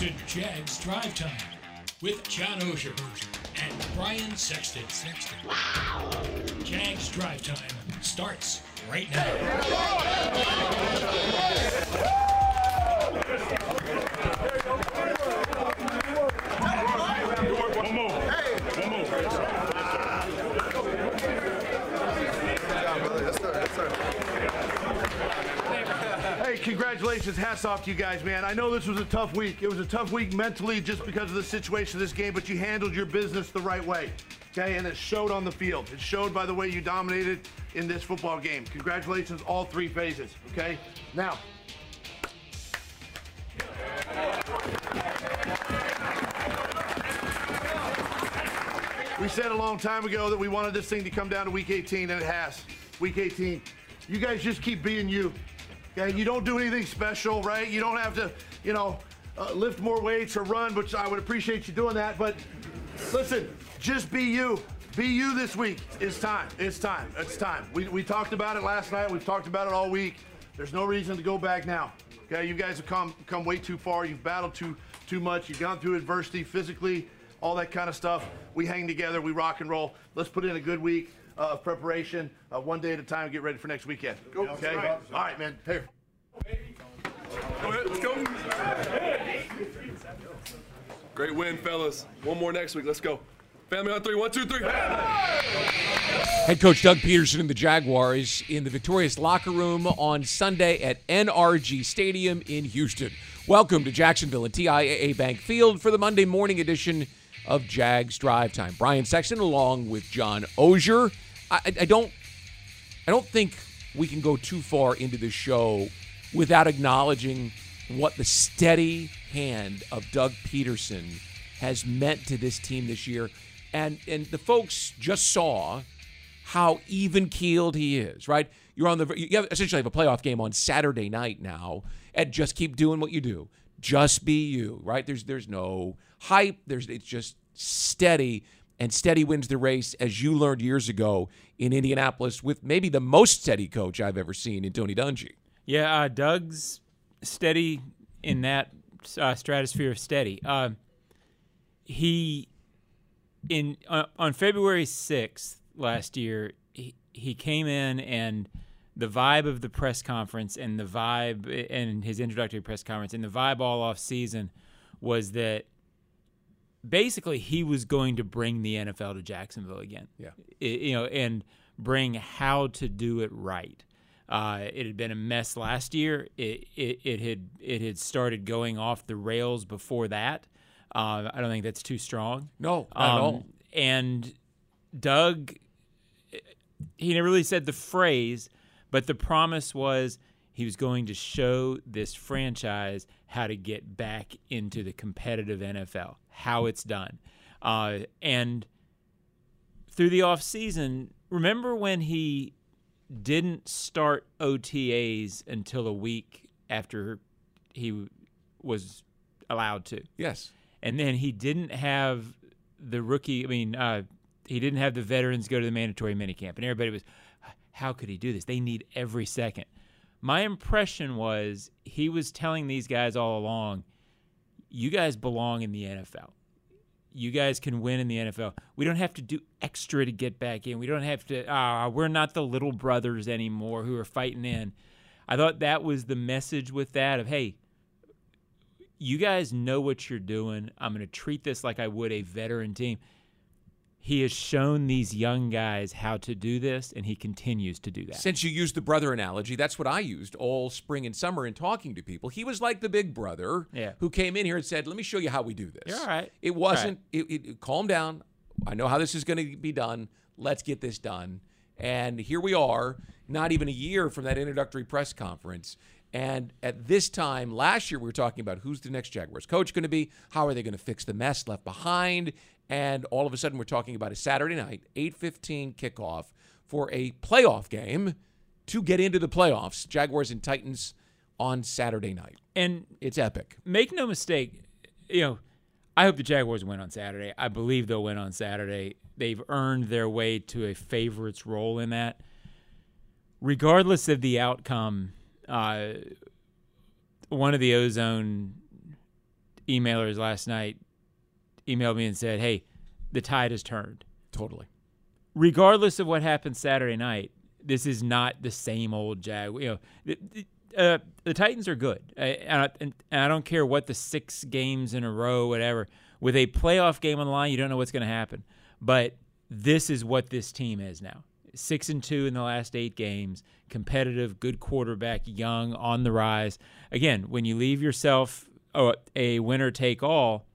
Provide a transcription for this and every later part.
To Jags Drive Time with John Oehser and Brian Sexton. Sexton. Jags Drive Time starts right now. One more. One more. Hey, congratulations. Hats off to you guys, man. I know this was a tough week. It was a tough week mentally just because of the situation of this game, but you handled your business the right way. Okay, and it showed on the field. It showed by the way you dominated in this football game. Congratulations, all three phases. Okay, now. We said a long time ago that we wanted this thing to come down to week 18, and it has. Week 18. You guys just keep being you. Okay, you don't do anything special, right? You don't have to, you know, uh, lift more weights or run, which I would appreciate you doing that. But listen, just be you. Be you this week. It's time. It's time. It's time. We, we talked about it last night. We've talked about it all week. There's no reason to go back now. Okay, you guys have come come way too far. You've battled too too much. You've gone through adversity physically, all that kind of stuff. We hang together. We rock and roll. Let's put in a good week of preparation, uh, one day at a time. Get ready for next weekend. Okay. All right, man. Here. Go ahead, let's go. Great win, fellas. One more next week. Let's go. Family on three. One, two, three. Head coach Doug Pederson and the Jaguars in the victorious locker room on Sunday at NRG Stadium in Houston. Welcome to Jacksonville and TIAA Bank Field for the Monday morning edition of Jags Drive Time. Brian Sexton along with John Oehser. I, I- don't I don't think we can go too far into this show without acknowledging what the steady hand of Doug Pederson has meant to this team this year. And and the folks just saw how even keeled he is, right? You're on the you have essentially have a playoff game on Saturday night now, and just keep doing what you do. Just be you, right? There's there's no hype. There's it's just steady, and steady wins the race, as you learned years ago in Indianapolis with maybe the most steady coach I've ever seen in Tony Dungy. Yeah, uh, Doug's steady in that uh, stratosphere of steady. Uh, he in uh, on February sixth last year, he, he came in and the vibe of the press conference and the vibe and his introductory press conference and the vibe all off season was that basically he was going to bring the NFL to Jacksonville again. Yeah. I- you know, and bring how to do it right. Uh, it had been a mess last year. It, it it had it had started going off the rails before that. Uh, I don't think that's too strong. No, not at all. And Doug, he never really said the phrase, but the promise was he was going to show this franchise how to get back into the competitive NFL, how it's done. Uh, and through the offseason, remember when he didn't start OTAs until a week after he was allowed to? Yes. And then he didn't have the rookie, I mean, uh, he didn't have the veterans go to the mandatory minicamp. And everybody was, how could he do this? They need every second. My impression was he was telling these guys all along, you guys belong in the NFL. You guys can win in the NFL. We don't have to do extra to get back in. We don't have to, ah, we're not the little brothers anymore who are fighting in. I thought that was the message with that of, hey, you guys know what you're doing. I'm going to treat this like I would a veteran team. He has shown these young guys how to do this, and he continues to do that. Since you used the brother analogy, that's what I used all spring and summer in talking to people. He was like the big brother Yeah. who came in here and said, Let me show you how we do this. You're all right. It wasn't, It, it, it- calm down. I know how this is going to be done. Let's get this done. And here we are, not even a year from that introductory press conference. And at this time last year, we were talking about who's the next Jaguars coach going to be? How are they going to fix the mess left behind? And all of a sudden, we're talking about a Saturday night, 8:15 kickoff for a playoff game to get into the playoffs. Jaguars and Titans on Saturday night. And It's epic. make no mistake, you know, I hope the Jaguars win on Saturday. I believe they'll win on Saturday. They've earned their way to a favorites role in that. Regardless of the outcome, uh, one of the Ozone emailers last night emailed me and said, "Hey, the tide has turned." Totally. regardless of what happens Saturday night, this is not the same old Jag. You know, the, the- uh, the Titans are good, I, and, I, and I don't care what the six games in a row, whatever. With a playoff game on the line, you don't know what's going to happen. But this is what this team is now. Six and two in the last eight games, competitive, good quarterback, young, on the rise. Again, when you leave yourself oh, a winner take all,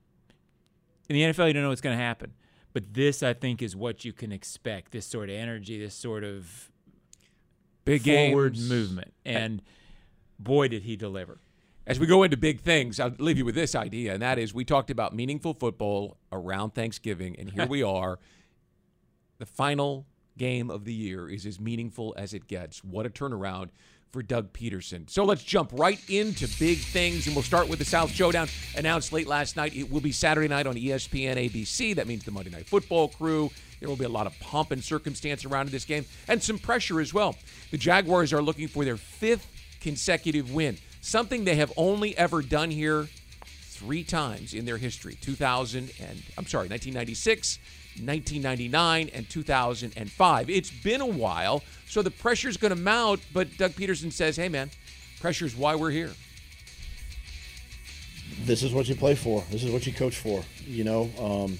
in the NFL, you don't know what's going to happen. But this, I think, is what you can expect. This sort of energy, this sort of Big forward games. movement, and boy, did he deliver! As we go into big things, I'll leave you with this idea, and that is we talked about meaningful football around Thanksgiving, and here we are. The final game of the year is as meaningful as it gets. What a turnaround for Doug Pederson. So let's jump right into big things, and we'll start with the South Showdown announced late last night. It will be Saturday night on ESPN ABC. That means the Monday Night Football crew. There will be a lot of pomp and circumstance around this game, and some pressure as well. The Jaguars are looking for their fifth consecutive win, something they have only ever done here three times in their history 2000 and i'm sorry 1996 1999 and 2005 it's been a while so the pressure's going to mount but doug pederson says hey man pressure's why we're here this is what you play for. This is what you coach for. You know, um,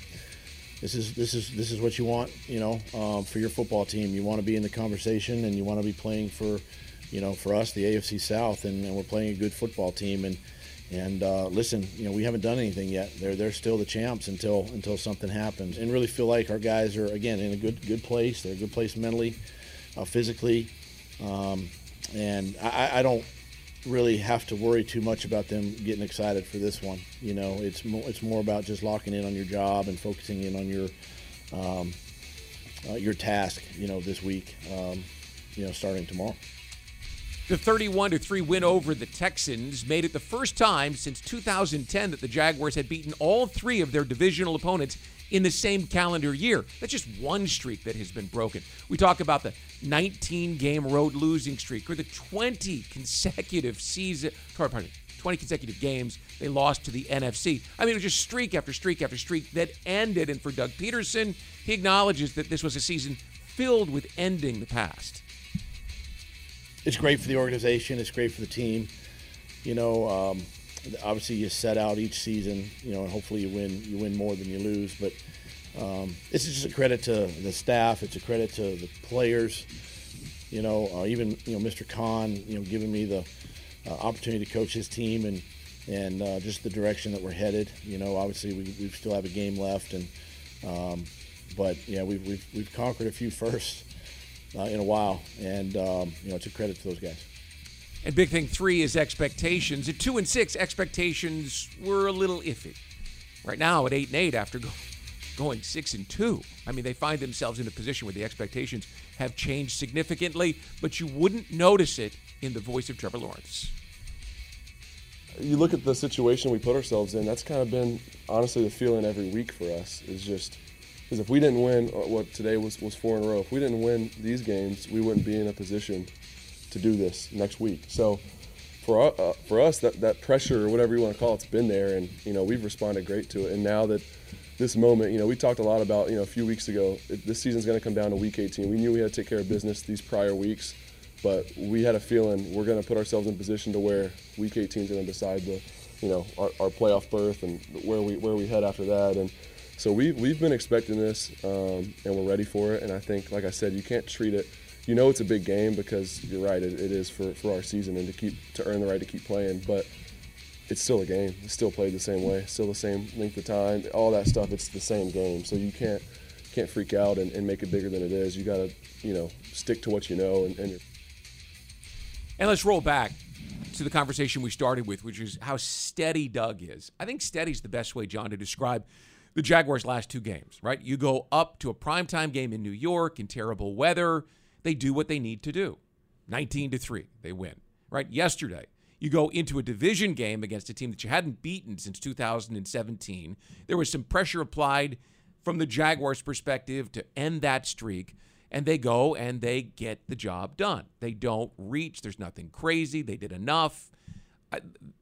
this is this is this is what you want. You know, um, for your football team, you want to be in the conversation, and you want to be playing for, you know, for us, the AFC South, and, and we're playing a good football team. And and uh, listen, you know, we haven't done anything yet. They're they're still the champs until until something happens. And really feel like our guys are again in a good good place. They're a good place mentally, uh, physically, um, and I, I don't really have to worry too much about them getting excited for this one. You know, it's more it's more about just locking in on your job and focusing in on your um, uh, your task. You know, this week. Um, you know, starting tomorrow. The 31 3 win over the Texans made it the first time since 2010 that the Jaguars had beaten all three of their divisional opponents in the same calendar year. That's just one streak that has been broken. We talk about the 19 game road losing streak or the 20 consecutive season, pardon, 20 consecutive games they lost to the NFC. I mean, it was just streak after streak after streak that ended. And for Doug Pederson, he acknowledges that this was a season filled with ending the past. It's great for the organization. It's great for the team. You know, um, obviously you set out each season. You know, and hopefully you win. You win more than you lose. But um, this is just a credit to the staff. It's a credit to the players. You know, uh, even you know Mr. Khan. You know, giving me the uh, opportunity to coach his team and and uh, just the direction that we're headed. You know, obviously we, we still have a game left, and um, but yeah, we've, we've we've conquered a few firsts uh, in a while, and um, you know, it's a credit to those guys. And big thing three is expectations. At two and six, expectations were a little iffy. Right now, at eight and eight, after go, going six and two, I mean, they find themselves in a position where the expectations have changed significantly, but you wouldn't notice it in the voice of Trevor Lawrence. You look at the situation we put ourselves in. That's kind of been honestly the feeling every week for us. Is just because if we didn't win uh, what today was was four in a row, if we didn't win these games, we wouldn't be in a position to do this next week. So for uh, for us, that that pressure or whatever you want to call it's been there, and you know we've responded great to it. And now that this moment, you know, we talked a lot about you know a few weeks ago. It, this season's going to come down to week 18. We knew we had to take care of business these prior weeks, but we had a feeling we're going to put ourselves in position to where week 18 is going to decide the you know, our, our playoff berth and where we where we head after that. And so we we've been expecting this, um, and we're ready for it. And I think, like I said, you can't treat it. You know, it's a big game because you're right. It, it is for, for our season and to keep to earn the right to keep playing, but it's still a game. It's still played the same way, still the same length of time, all that stuff. It's the same game, so you can't can't freak out and, and make it bigger than it is. You got to, you know, stick to what you know. And, and, and let's roll back to the conversation we started with, which is how steady Doug is. I think steady is the best way, John, to describe the Jaguars' last two games. Right? You go up to a primetime game in New York in terrible weather. They do what they need to do. 19 to three, they win. Right? Yesterday, you go into a division game against a team that you hadn't beaten since 2017. There was some pressure applied from the Jaguars' perspective to end that streak. And they go and they get the job done. They don't reach. There's nothing crazy. They did enough.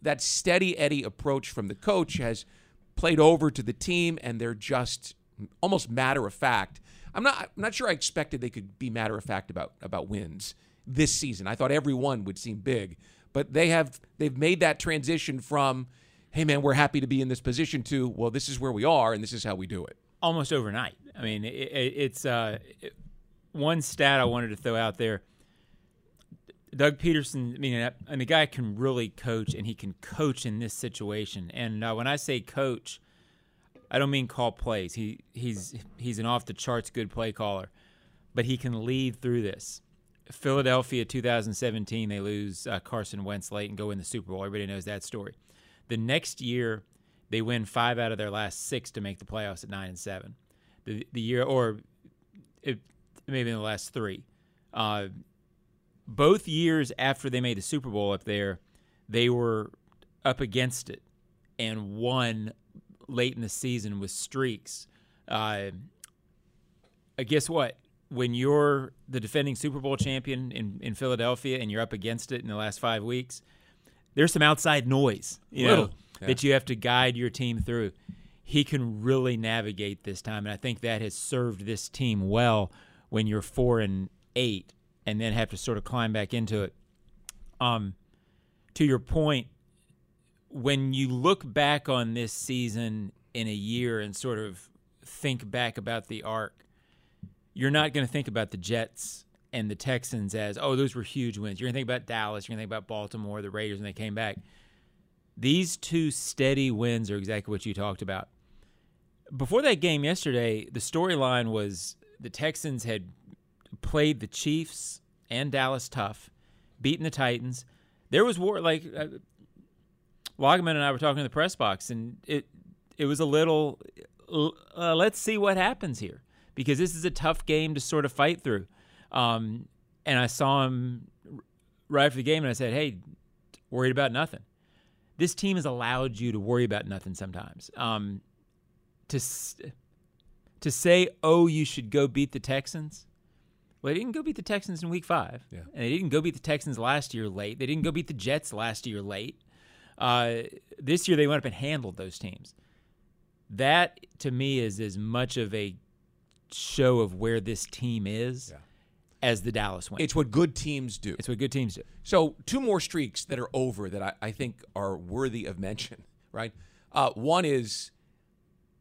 That steady Eddie approach from the coach has played over to the team, and they're just almost matter of fact. I'm not. I'm not sure. I expected they could be matter of fact about about wins this season. I thought every one would seem big, but they have. They've made that transition from, "Hey man, we're happy to be in this position," to, "Well, this is where we are, and this is how we do it." almost overnight. I mean, it, it, it's uh, it, one stat I wanted to throw out there. Doug Pederson, I mean, mean, the guy can really coach, and he can coach in this situation. And uh, when I say coach, I don't mean call plays. He he's he's an off the charts good play caller, but he can lead through this. Philadelphia 2017, they lose uh, Carson Wentz late and go in the Super Bowl. Everybody knows that story. The next year, they win five out of their last six to make the playoffs at nine and seven. The the year or it, maybe in the last three. Uh, both years after they made the Super Bowl up there, they were up against it and won late in the season with streaks. Uh, guess what? When you're the defending Super Bowl champion in, in Philadelphia and you're up against it in the last five weeks, there's some outside noise. You Little. know, yeah. that you have to guide your team through. He can really navigate this time, and I think that has served this team well when you're four and eight, and then have to sort of climb back into it. Um, to your point, when you look back on this season in a year and sort of think back about the arc, you're not going to think about the Jets and the Texans as, oh, those were huge wins. You're going to think about Dallas. You're going to think about Baltimore, the Raiders, when they came back. These two steady wins are exactly what you talked about. Before that game yesterday, the storyline was the Texans had played the Chiefs and Dallas tough, beaten the Titans. There was war like uh, Lageman and I were talking in the press box, and it it was a little. Uh, let's see what happens here because this is a tough game to sort of fight through. Um, and I saw him right after the game, and I said, "Hey, worried about nothing." this team has allowed you to worry about nothing sometimes. Um, to to say, oh, you should go beat the Texans. Well, they didn't go beat the Texans in Week Five, yeah. and they didn't go beat the Texans last year late. They didn't go beat the Jets last year late. Uh, this year, they went up and handled those teams. That to me is as much of a show of where this team is. Yeah as the Dallas win. It's what good teams do. It's what good teams do. So, two more streaks that are over that I, I think are worthy of mention, right? Uh, one is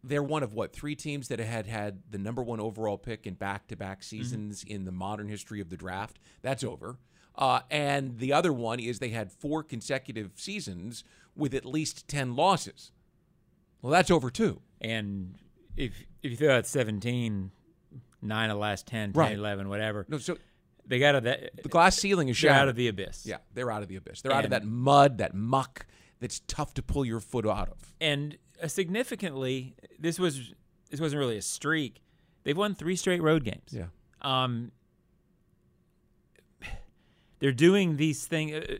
they're one of what, three teams that had had the number one overall pick in back to back seasons mm-hmm. in the modern history of the draft. That's over. Uh, and the other one is they had four consecutive seasons with at least 10 losses. Well, that's over too. And if if you throw out 17, nine of the last 10, 10 right. 11, whatever. No, so they got out of that. The glass ceiling is shattered. out of the abyss. Yeah, they're out of the abyss. They're and, out of that mud, that muck that's tough to pull your foot out of. And significantly, this was this wasn't really a streak. They've won three straight road games. Yeah. Um, they're doing these things. Uh,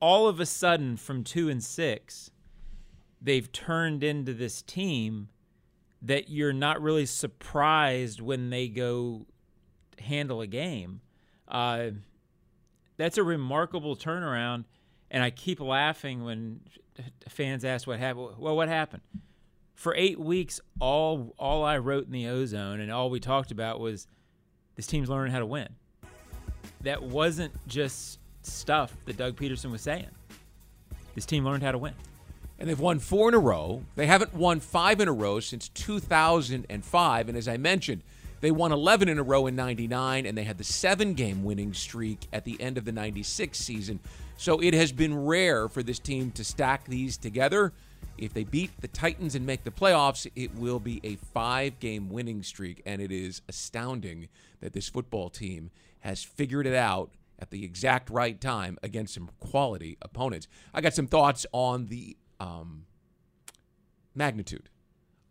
all of a sudden, from two and six, they've turned into this team that you're not really surprised when they go handle a game. Uh, that's a remarkable turnaround, and I keep laughing when fans asked what happened. Well, what happened? For eight weeks, all all I wrote in the ozone and all we talked about was this team's learning how to win. That wasn't just stuff that Doug Pederson was saying. This team learned how to win. and they've won four in a row. They haven't won five in a row since 2005. And as I mentioned, they won 11 in a row in 99, and they had the seven game winning streak at the end of the 96 season. So it has been rare for this team to stack these together. If they beat the Titans and make the playoffs, it will be a five game winning streak. And it is astounding that this football team has figured it out at the exact right time against some quality opponents. I got some thoughts on the um, magnitude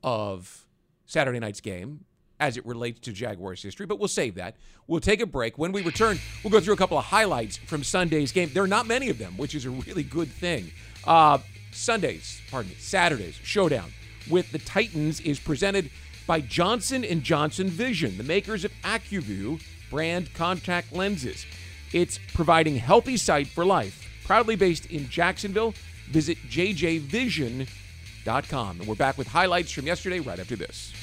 of Saturday night's game as it relates to Jaguars history, but we'll save that. We'll take a break. When we return, we'll go through a couple of highlights from Sunday's game. There are not many of them, which is a really good thing. Uh, Sundays, pardon me, Saturdays showdown with the Titans is presented by Johnson and Johnson Vision, the makers of Acuvue brand contact lenses. It's providing healthy sight for life. Proudly based in Jacksonville, visit jjvision.com. And we're back with highlights from yesterday right after this.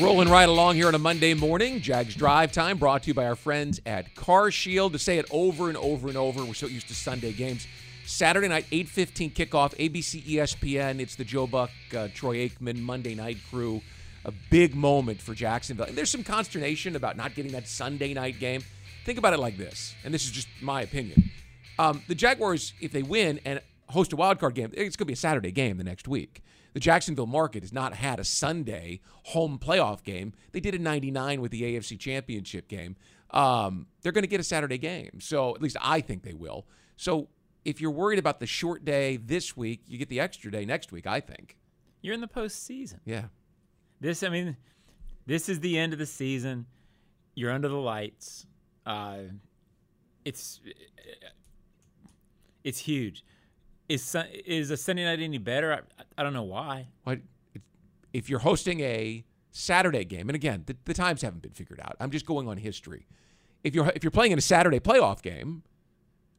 Rolling right along here on a Monday morning, Jags Drive Time brought to you by our friends at Car Shield. To say it over and over and over, we're so used to Sunday games. Saturday night, 8.15 kickoff, ABC ESPN. It's the Joe Buck, uh, Troy Aikman Monday night crew. A big moment for Jacksonville. And there's some consternation about not getting that Sunday night game. Think about it like this, and this is just my opinion. Um, the Jaguars, if they win and host a wild card game, it's going to be a Saturday game the next week. The Jacksonville market has not had a Sunday home playoff game. They did in 99 with the AFC Championship game. Um, they're going to get a Saturday game. So at least I think they will. So if you're worried about the short day this week, you get the extra day next week, I think. You're in the postseason. Yeah. This, I mean, this is the end of the season. You're under the lights. Uh, it's it's huge. Is is a Sunday night any better? I, I don't know why. What if you're hosting a Saturday game? And again, the, the times haven't been figured out. I'm just going on history. If you're if you're playing in a Saturday playoff game,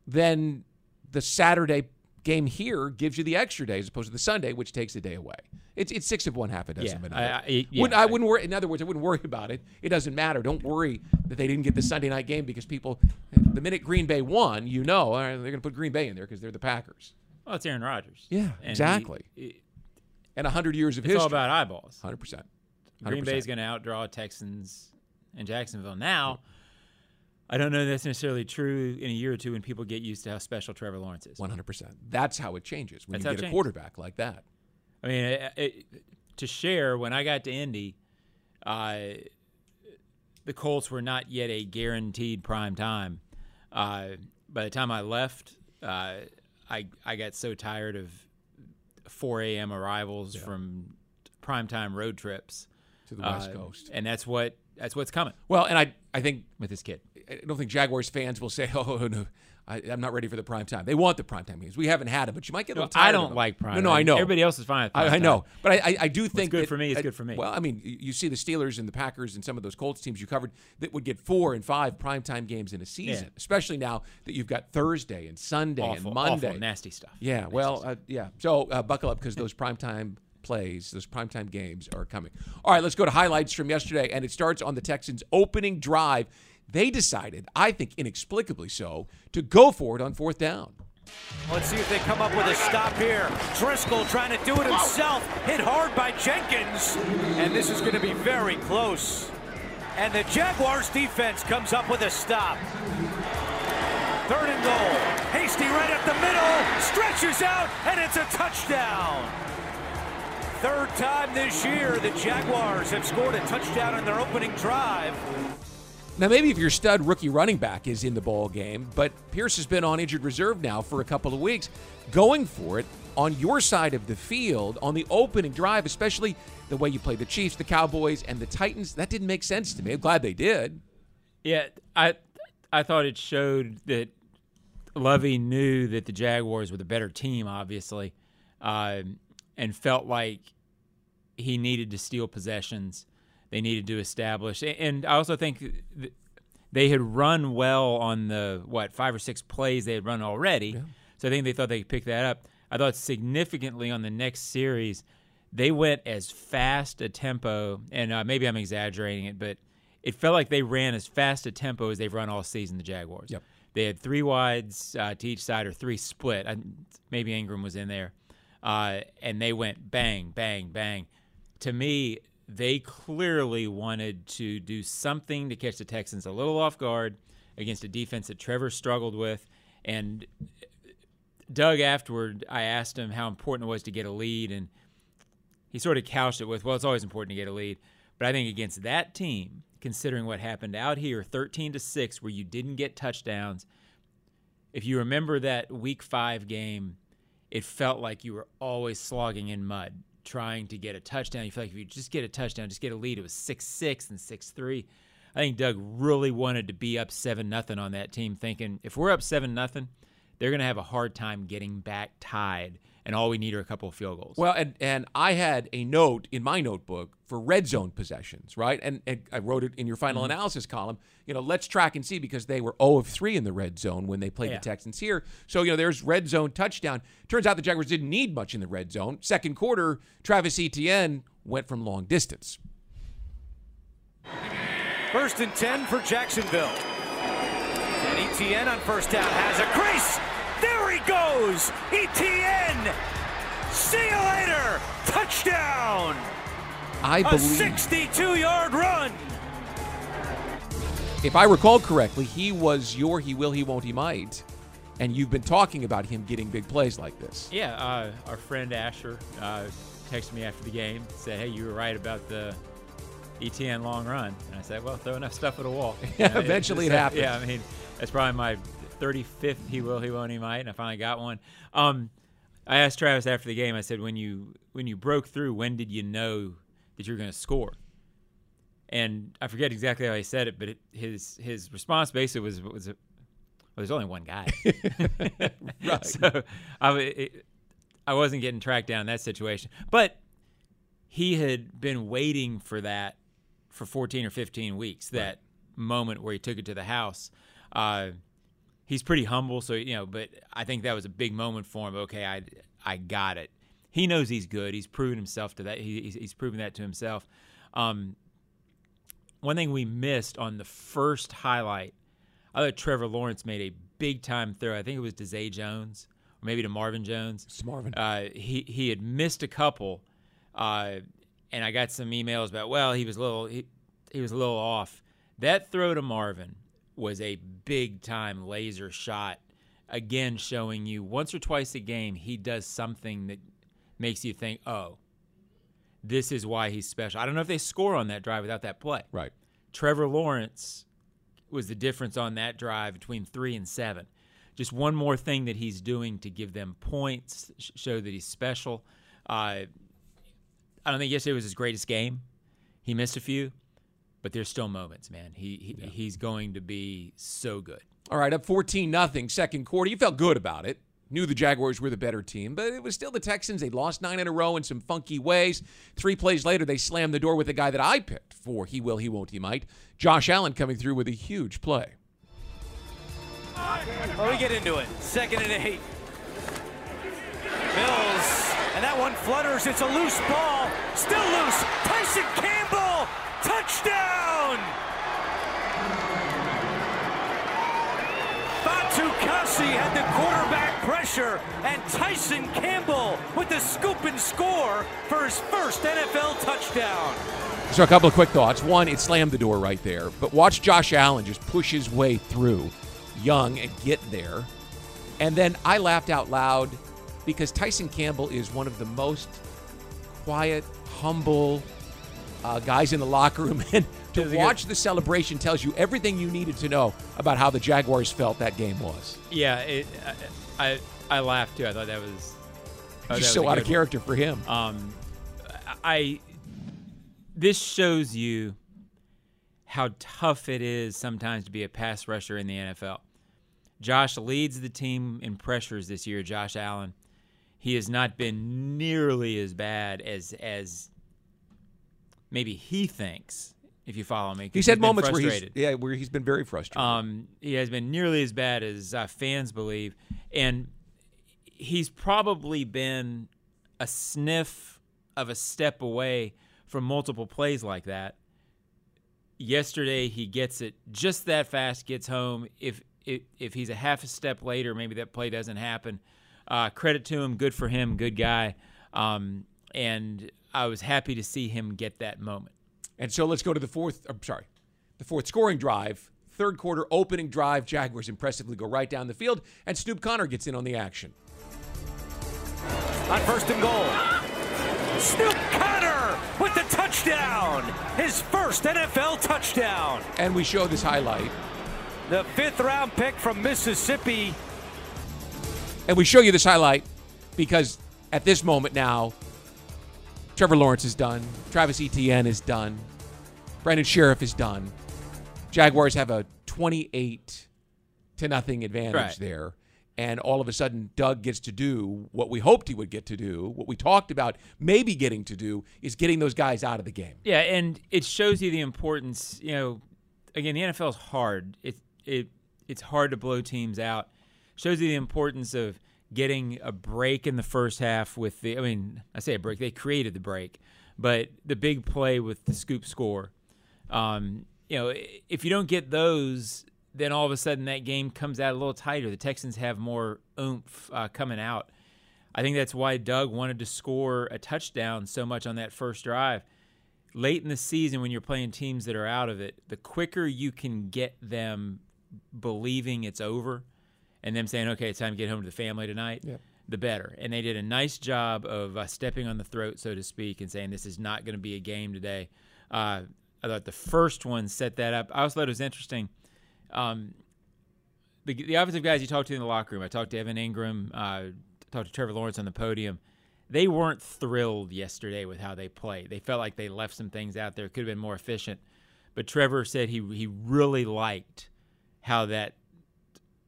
then the Saturday game here gives you the extra day as opposed to the Sunday, which takes a day away. It's it's six of one, half a dozen Yeah, of I- another. I- yeah, wouldn't, I I- wouldn't worry. In other words, I wouldn't worry about it. It doesn't matter. Don't worry that they didn't get the Sunday night game because people, the minute Green Bay won, you know right, they're going to put Green Bay in there because they're the Packers. Well, it's Aaron Rodgers. Yeah, And he- exactly. it- And hundred years of it's history. It's all about eyeballs. hundred percent. Green 100%. Bay's going to outdraw Texans and Jacksonville. Now, I don't know that's necessarily true in a year or two when people get used to how special Trevor Lawrence is. One hundred percent. That's how it changes when That's you get a changes. quarterback like that. I mean, it, it, to share, when I got to Indy, uh, the Colts were not yet a guaranteed prime time. Uh, by the time I left, uh, I I got so tired of 4 a.m. arrivals from primetime road trips To the West Uh, Coast. and that's what that's what's coming Well, and I I think with this kid. I don't think Jaguars fans will say, "Oh no, I, I'm not ready for the prime time." They want the prime time games. We haven't had it, but you might get a little I tired of don't like prime. No, no, I know. Everybody else is fine. With prime I, I know, but I, I, I do think it's good that- for me is I- good for me. Well, I mean, you you see the Steelers and the Packers and some of those Colts teams you covered that would get four and five primetime games in a season, Yeah. especially now that you've got Thursday and Sunday Awful, and Monday. awful, nasty stuff. Yeah, Nasty well, stuff. uh, yeah. So uh, buckle up because those primetime plays, those primetime games are coming. All right, let's go to highlights from yesterday, and it starts on the Texans' opening drive. They decided, I think inexplicably so, to go for it on fourth down. Let's see if they come up with a stop here. Driskel trying to do it himself. Hit hard by Jenkins. And this is going to be very close. And the Jaguars defense comes up with a stop. Third and goal. Hasty right up the middle. Stretches out, and it's a touchdown. Third time this year, the Jaguars have scored a touchdown in their opening drive. Now, maybe if your stud rookie running back is in the ball game, but Pierce has been on injured reserve now for a couple of weeks, going for it on your side of the field on the opening drive, especially the way you played the Chiefs, the Cowboys, and the Titans. That didn't make sense to me. I'm glad they did. Yeah, I I thought it showed that Lovie knew that the Jaguars were the better team, obviously, um, and felt like he needed to steal possessions. They needed to establish, and I also think they had run well on the what five or six plays they had run already. So I think they thought they could pick that up. I thought significantly on the next series, they went as fast a tempo, and uh, maybe I'm exaggerating it, but it felt like they ran as fast a tempo as they've run all season. The Jaguars. Yep. They had three wides uh, to each side, or three split. I, maybe Engram was in there, uh, and they went bang, bang, bang. To me, they clearly wanted to do something to catch the Texans a little off guard against a defense that Trevor struggled with. And Doug, afterward, I asked him how important it was to get a lead, and he sort of couched it with, well, it's always important to get a lead. But I think against that team, considering what happened out here, 13 to 6, where you didn't get touchdowns, if you remember that week five game, it felt like you were always slogging in mud trying to get a touchdown. You feel like if you just get a touchdown, just get a lead. It was 6 6 and 6 3. I think Doug really wanted to be up 7 nothing on that team, thinking if we're up 7 nothing, they're going to have a hard time getting back tied and all we need are a couple of field goals. Well, and and I had a note in my notebook for red zone possessions, right? And, and I wrote it in your final Mm-hmm. analysis column. You know, let's track and see because they were 0 of 3 in the red zone when they played Yeah. the Texans here. So, you know, there's red zone touchdown. Turns out the Jaguars didn't need much in the red zone. Second quarter, Travis Etienne went from long distance. First and 10 for Jacksonville. And Etienne on first down has a crease. There he goes. Etienne. See you later. Touchdown. I A believe A 62 yard run. if I recall correctly, he was your he will, he won't, he might. And you've been talking about him getting big plays like this. Yeah, uh, our friend Asher uh, texted me after the game, said, "Hey, you were right about the Etienne long run." And I said, "Well, throw enough stuff at a wall." You know, eventually it it's- happens. Yeah, I mean, that's probably my 35th he will, he won't, he might, and I finally got one. Um, I asked Travis after the game. I said, "When you when you broke through, when did you know that you were going to score?" And I forget exactly how he said it, but it, his his response basically was was. Well, there's only one guy. Right. So I, it, I wasn't getting tracked down in that situation. But he had been waiting for that for 14 or 15 weeks, that moment where he took it to the house. Uh, he's pretty humble, so, you know, but I think that was a big moment for him. Okay, I, I got it. He knows he's good. He's proven himself to that. He, he's, he's proven that to himself. Um, one thing we missed on the first highlight, I thought Trevor Lawrence made a big time throw. I think it was to Zay Jones or maybe to Marvin Jones. It's Marvin. Uh, he he had missed a couple, uh, and I got some emails about well he was a little he, he was a little off. That throw to Marvin was a big time laser shot. Again, showing you once or twice a game he does something that makes you think, oh, this is why he's special. I don't know if they score on that drive without that play. Right. Trevor Lawrence was the difference on that drive between three and seven. Just one more thing that he's doing to give them points, show that he's special. Uh, I don't think yesterday was his greatest game. He missed a few, but there's still moments, man. He, he he's going to be so good. All right, up 14 nothing, second quarter. You felt good about it. Knew the Jaguars were the better team, but it was still the Texans. They lost nine in a row in some funky ways. Three plays later, they slammed the door with the guy that I picked for he will, he won't, he might. Josh Allen coming through with a huge play. Well, we get into it. Second and eight. Mills, and that one flutters. It's a loose ball. Still loose. Tyson Campbell, touchdown! Batu Kasi had the quarterback pressure, and Tyson Campbell with the scoop and score for his first NFL touchdown. So, a couple of quick thoughts. One, it slammed the door right there, but watch Josh Allen just push his way through young and get there. And then I laughed out loud because Tyson Campbell is one of the most quiet, humble uh, guys in the locker room. And to watch the celebration tells you everything you needed to know about how the Jaguars felt that game was. Yeah, it, I, I I laughed too. I thought that was that Just was so out of good one. character for him. Um, I this shows you how tough it is sometimes to be a pass rusher in the NFL. Josh leads the team in pressures this year. Josh Allen, he has not been nearly as bad as as maybe he thinks. If you follow me, He's had moments where he's yeah, where he's been very frustrated. Um, he has been nearly as bad as uh, fans believe, and he's probably been a sniff of a step away from multiple plays like that. Yesterday, he gets it just that fast, gets home. If if, if he's a half a step later, maybe that play doesn't happen. Uh, credit to him, good for him, good guy. Um, and I was happy to see him get that moment. And so let's go to the fourth. I'm sorry, the fourth scoring drive. Third quarter opening drive. Jaguars impressively go right down the field, and Snoop Conner gets in on the action. On first and goal, Snoop Conner with the touchdown. His first NFL touchdown. And we show this highlight. The fifth round pick from Mississippi. And we show you this highlight because at this moment now, Trevor Lawrence is done. Travis Etienne is done. Brandon Scherff is done. Jaguars have a 28 to nothing advantage Right. there. And all of a sudden, Doug gets to do what we hoped he would get to do, what we talked about maybe getting to do, is getting those guys out of the game. Yeah, and it shows you the importance. You know, again, the NFL is hard. It it it's hard to blow teams out. Shows you the importance of getting a break in the first half with the. I mean, I say a break. They created the break, but the big play with the scoop score. Um, you know, if you don't get those, then all of a sudden that game comes out a little tighter. The Texans have more oomph uh, coming out. I think that's why Doug wanted to score a touchdown so much on that first drive. Late in the season, when you're playing teams that are out of it, the quicker you can get them believing it's over and them saying, okay, it's time to get home to the family tonight, the better. And they did a nice job of uh, stepping on the throat, so to speak, and saying this is not going to be a game today. Uh, I thought the first one set that up. I also thought it was interesting. Um, the, the offensive guys you talked to in the locker room, I talked to Evan Engram, uh, talked to Trevor Lawrence on the podium. They weren't thrilled yesterday with how they played. They felt like they left some things out there. Could have been more efficient. But Trevor said he he really liked how that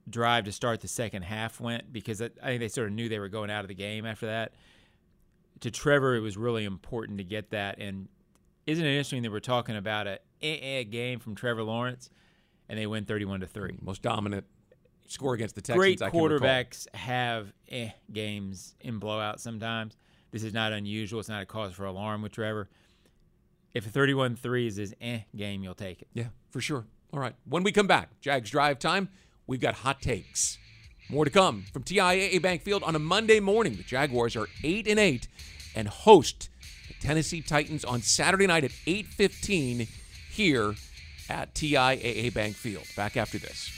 drive to start the second half went because I think they sort of knew they were going out of the game after that. To Trevor, it was really important to get that. And isn't it interesting that we're talking about a eh, eh game from Trevor Lawrence, and they win thirty-one to three. Most dominant score against the Texans. Great quarterbacks have eh games in blowouts sometimes. This is not unusual. It's not a cause for alarm with Trevor. If a 31-3 is his eh game, you'll take it. Yeah, for sure. All right. When we come back, Jags drive time, we've got hot takes. More to come from TIAA Bank Field on a Monday morning. The Jaguars are 8 and 8 and host the Tennessee Titans on Saturday night at 8:15 here at TIAA Bank Field. Back after this.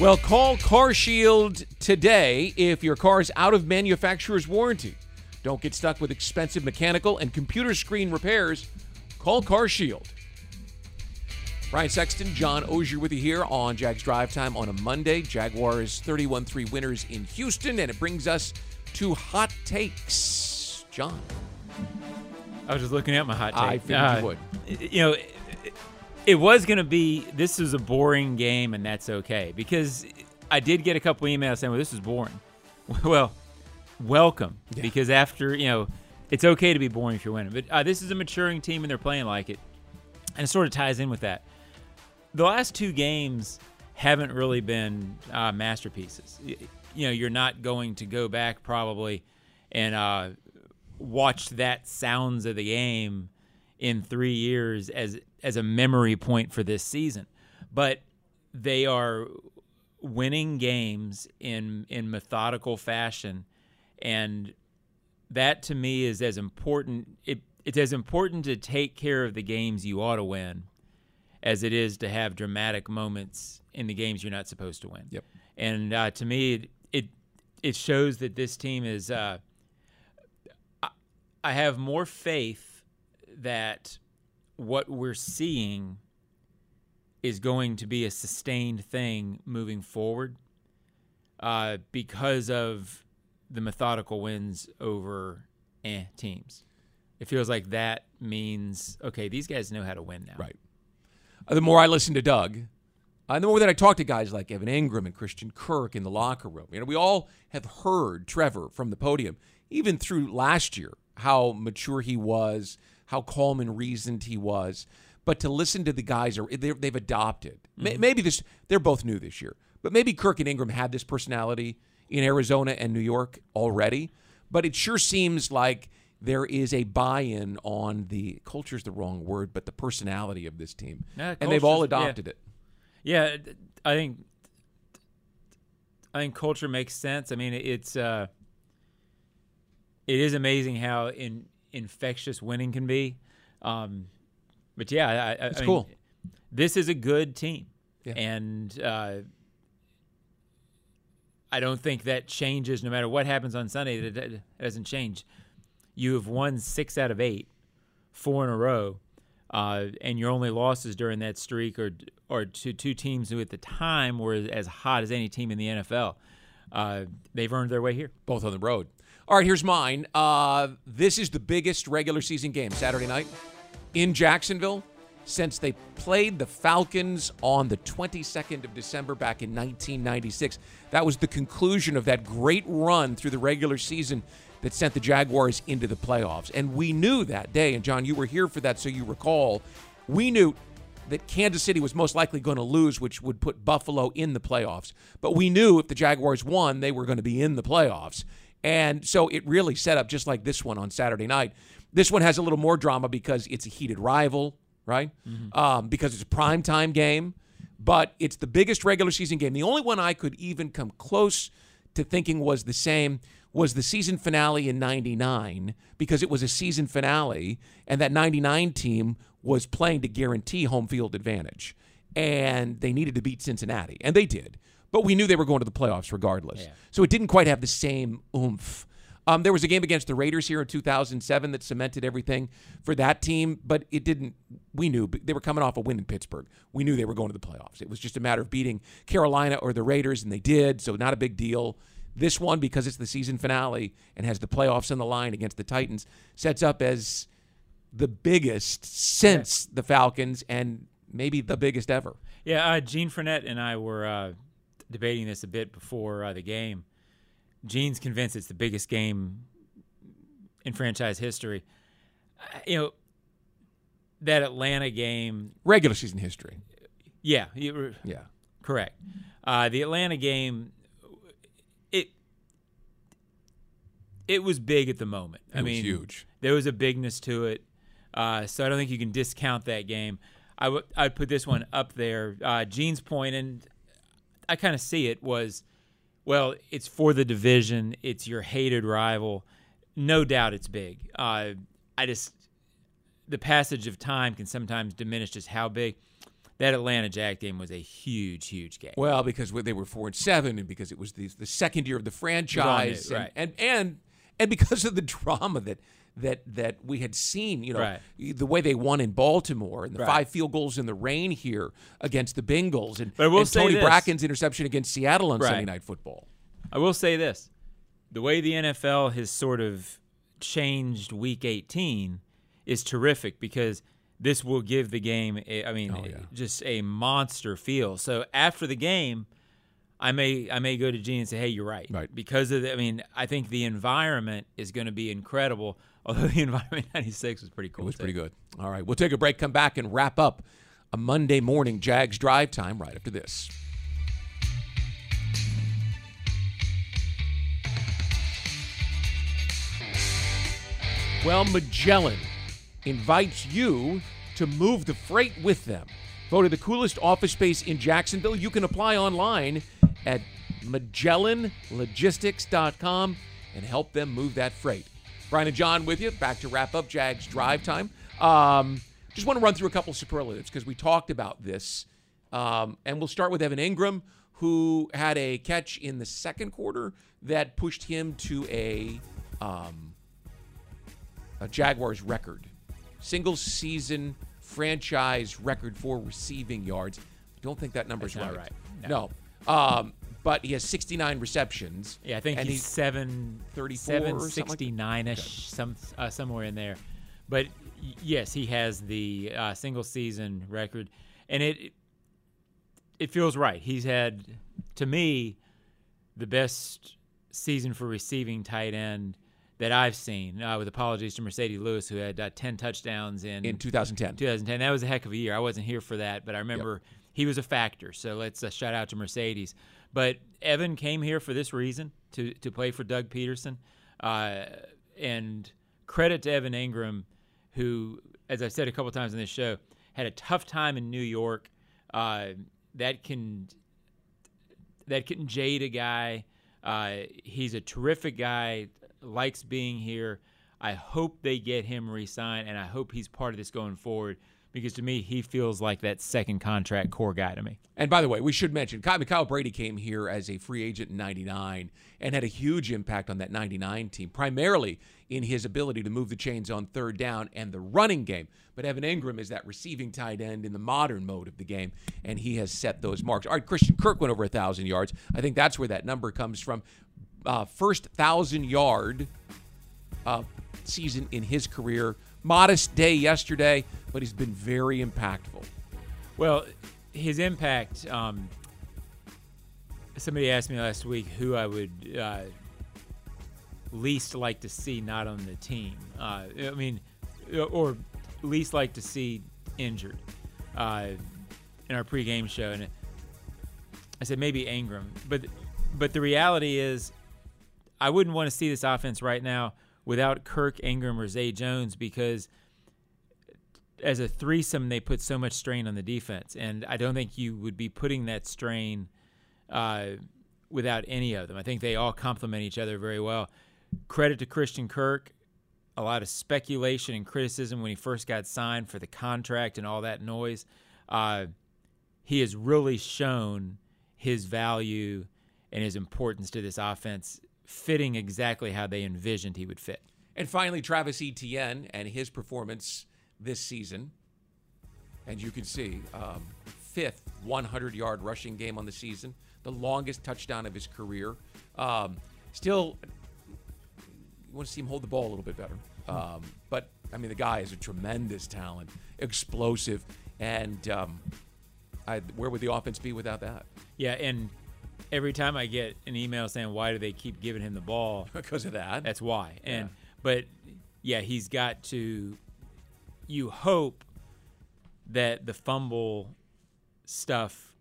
Well, call CarShield today if your car is out of manufacturer's warranty. Don't get stuck with expensive mechanical and computer screen repairs. Call Car Shield. Brian Sexton, John Oehser with you here on Jags Drive Time on a Monday. Jaguars 31 3 winners in Houston, and it brings us to hot takes. John. I was just looking at my hot take. I figured you uh, would. You know, it, it was going to be this is a boring game, and that's okay because I did get a couple emails saying, "Well, this is boring." Well, welcome because after you know, it's okay to be boring if you're winning. But uh, this is a maturing team, and they're playing like it, and it sort of ties in with that. The last two games haven't really been uh, masterpieces. You know, you're not going to go back probably and uh, watch that sounds of the game in three years as as a memory point for this season. But they are winning games in in methodical fashion, and that to me is as important. It, it's as important to take care of the games you ought to win as it is to have dramatic moments in the games you're not supposed to win. Yep. And uh, to me, it, it it shows that this team is. Uh, I, I have more faith that what we're seeing is going to be a sustained thing moving forward uh, because of the methodical wins over eh, teams. It feels like that means okay, these guys know how to win now. Right. Uh, the more I listen to Doug, uh, the more that I talk to guys like Evan Engram and Christian Kirk in the locker room. You know, we all have heard Trevor from the podium, even through last year, how mature he was, how calm and reasoned he was. But to listen to the guys, they've adopted. May- Maybe this they're both new this year, but maybe Kirk and Engram had this personality in Arizona and New York already. But it sure seems like there is a buy-in on the culture's the wrong word, but the personality of this team, Yeah, and they've all culture's- yeah. adopted it. Yeah, I think I think culture makes sense. I mean, it's uh, it is amazing how in, infectious winning can be. Um, but yeah, I, I, It's I mean, cool. This is a good team, Yeah. and uh, I don't think that changes no matter what happens on Sunday. That doesn't change. You have won six out of eight, four in a row, uh, and your only losses during that streak are are to two teams who at the time were as hot as any team in the NFL. Uh, they've earned their way here. both on the road. All right, here's mine. Uh, this is the biggest regular season game Saturday night in Jacksonville since they played the Falcons on the 22nd of December back in 1996. That was the conclusion of that great run through the regular season that sent the Jaguars into the playoffs. And we knew that day, and John, you were here for that, so you recall, we knew that Kansas City was most likely going to lose, which would put Buffalo in the playoffs. But we knew if the Jaguars won, they were going to be in the playoffs. And so it really set up just like this one on Saturday night. This one has a little more drama because it's a heated rival, right? Um, because it's a primetime game, but it's the biggest regular season game. The only one I could even come close to thinking was the same was the season finale in 99 because it was a season finale and that 99 team was playing to guarantee home field advantage and they needed to beat Cincinnati and they did but we knew they were going to the playoffs regardless so it didn't quite have the same oomph um, there was a game against the Raiders here in 2007 that cemented everything for that team, but it didn't. We knew they were coming off a win in Pittsburgh. We knew they were going to the playoffs. It was just a matter of beating Carolina or the Raiders, and they did, so not a big deal. This one, because it's the season finale and has the playoffs on the line against the Titans, sets up as the biggest since the Falcons and maybe the biggest ever. Yeah, uh, Gene Frenette and I were uh, debating this a bit before uh, the game. Gene's convinced it's the biggest game in franchise history. Uh, you know, that Atlanta game, Regular season history. yeah, you Yeah. correct. Uh, the Atlanta game, it it was big at the moment. I It was mean, huge. There was a bigness to it, uh, so I don't think you can discount that game. I would I'd put this one up there. Uh, Gene's point, and I kind of see it was, well, it's for the division. It's your hated rival. No doubt, it's big. Uh, I just the passage of time can sometimes diminish just how big. That Atlanta Jack game was a huge, huge game. Well, because they were four and seven, and because it was the, the second year of the franchise, right. and, and and and because of the drama that that that we had seen, you know, Right. the way they won in Baltimore and the Right. five field goals in the rain here against the Bengals, and, will and Tony this. Brackens' interception against Seattle on Sunday Night Football. I will say this: the way the NFL has sort of changed Week 18 is terrific because this will give the game, a, I mean, Oh, yeah. just a monster feel. So after the game, I may I may go to Gene and say, "Hey, you're right." Right. Because of the, I mean, I think the environment is going to be incredible. Although the environment '96 was pretty cool. It was too. pretty good. All right, we'll take a break, come back, and wrap up a Monday morning Jags drive time right after this. Well, Magellan invites you to move the freight with them. Voted the coolest office space in Jacksonville. You can apply online at MagellanLogistics.com and help them move that freight. Brian and John with you, back to wrap up Jags drive time. Um, just want to run through a couple superlatives because we talked about this. Um, and we'll start with Evan Engram, who had a catch in the second quarter that pushed him to a um, a Jaguars record, single season franchise record for receiving yards. I Don't think that number's That's right. right. No. Um, but he has 69 receptions. Yeah, I think and he's, seven 34 or seven something like that? sixty nine ish, some uh, somewhere in there. But yes, he has the uh, single season record, and it it feels right. He's had, to me, the best season for receiving tight end that I've seen. Uh, with apologies to Marcedes Lewis, who had uh, ten touchdowns in in 2010. 2010. That was a heck of a year. I wasn't here for that, but I remember he was a factor. So let's uh, shout out to Marcedes. But Evan came here for this reason to to play for Doug Pederson, uh, and credit to Evan Engram, who, as I've said a couple times in this show, had a tough time in New York. Uh, that can that can jade a guy. Uh, he's a terrific guy, likes being here. I hope they get him re-signed, and I hope he's part of this going forward because to me, he feels like that second contract core guy to me. And by the way, we should mention Kyle, Kyle Brady came here as a free agent in 99 and had a huge impact on that 99 team, primarily in his ability to move the chains on third down and the running game. But Evan Engram is that receiving tight end in the modern mode of the game, and he has set those marks. All right, Christian Kirk went over a 1,000 yards. I think that's where that number comes from. Uh, first 1,000 yard uh, season in his career. Modest day yesterday, but he's been very impactful. Well, his impact. Um, somebody asked me last week who I would uh, least like to see not on the team. Uh, I mean, or least like to see injured uh, in our pregame show, and I said maybe Engram, but but the reality is, I wouldn't want to see this offense right now without Kirk Engram, or Zay Jones because as a threesome they put so much strain on the defense, and I don't think you would be putting that strain uh, without any of them. I think they all complement each other very well. Credit to Christian Kirk. A lot of speculation and criticism when he first got signed for the contract and all that noise. Uh, he has really shown his value and his importance to this offense fitting exactly how they envisioned he would fit. And finally, Travis Etienne and his performance this season. And you can see, um, fifth 100 yard rushing game on the season, the longest touchdown of his career. Um, still, you want to see him hold the ball a little bit better. Um, but, I mean, the guy is a tremendous talent, explosive. And um, I, where would the offense be without that? Yeah, and every time I get an email saying why do they keep giving him the ball because of that. That's why. And yeah. but yeah, he's got to. You hope that the fumble stuff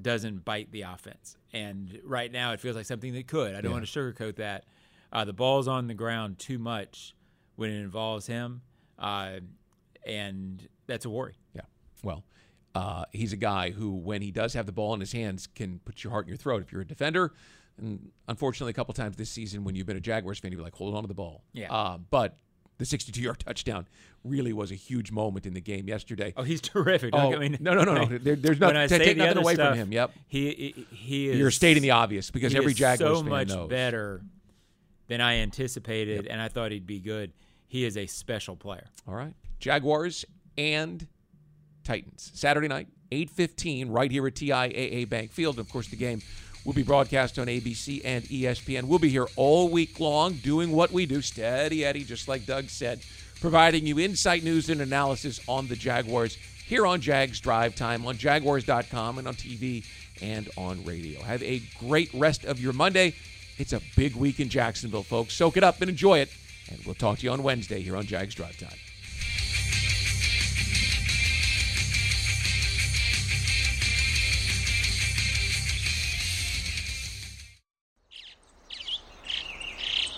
doesn't bite the offense, and right now it feels like something that could. I don't yeah. want to sugarcoat that. Uh, the ball's on the ground too much when it involves him, uh, and that's a worry. Yeah. Well, uh, he's a guy who, when he does have the ball in his hands, can put your heart in your throat. If you're a defender, and unfortunately, a couple times this season, when you've been a Jaguars fan, you're like, hold on to the ball. Yeah. Uh, but the 62-yard touchdown really was a huge moment in the game yesterday. Oh, he's terrific. Oh, I mean, no, no, no, no. There, there's nothing. Take nothing away stuff, from him. Yep. He he is. You're stating the obvious because every Jaguars so fan much better than I anticipated, Yep. and I thought he'd be good. He is a special player. All right, Jaguars and Titans Saturday night, 8:15, right here at TIAA Bank Field. Of course, the game will be broadcast on ABC and ESPN. We'll be here all week long doing what we do, steady Eddie, just like Doug said, providing you insight, news, and analysis on the Jaguars here on Jags Drive Time on Jaguars.com and on TV and on radio. Have a great rest of your Monday. It's a big week in Jacksonville, folks. Soak it up and enjoy it. And we'll talk to you on Wednesday here on Jags Drive Time.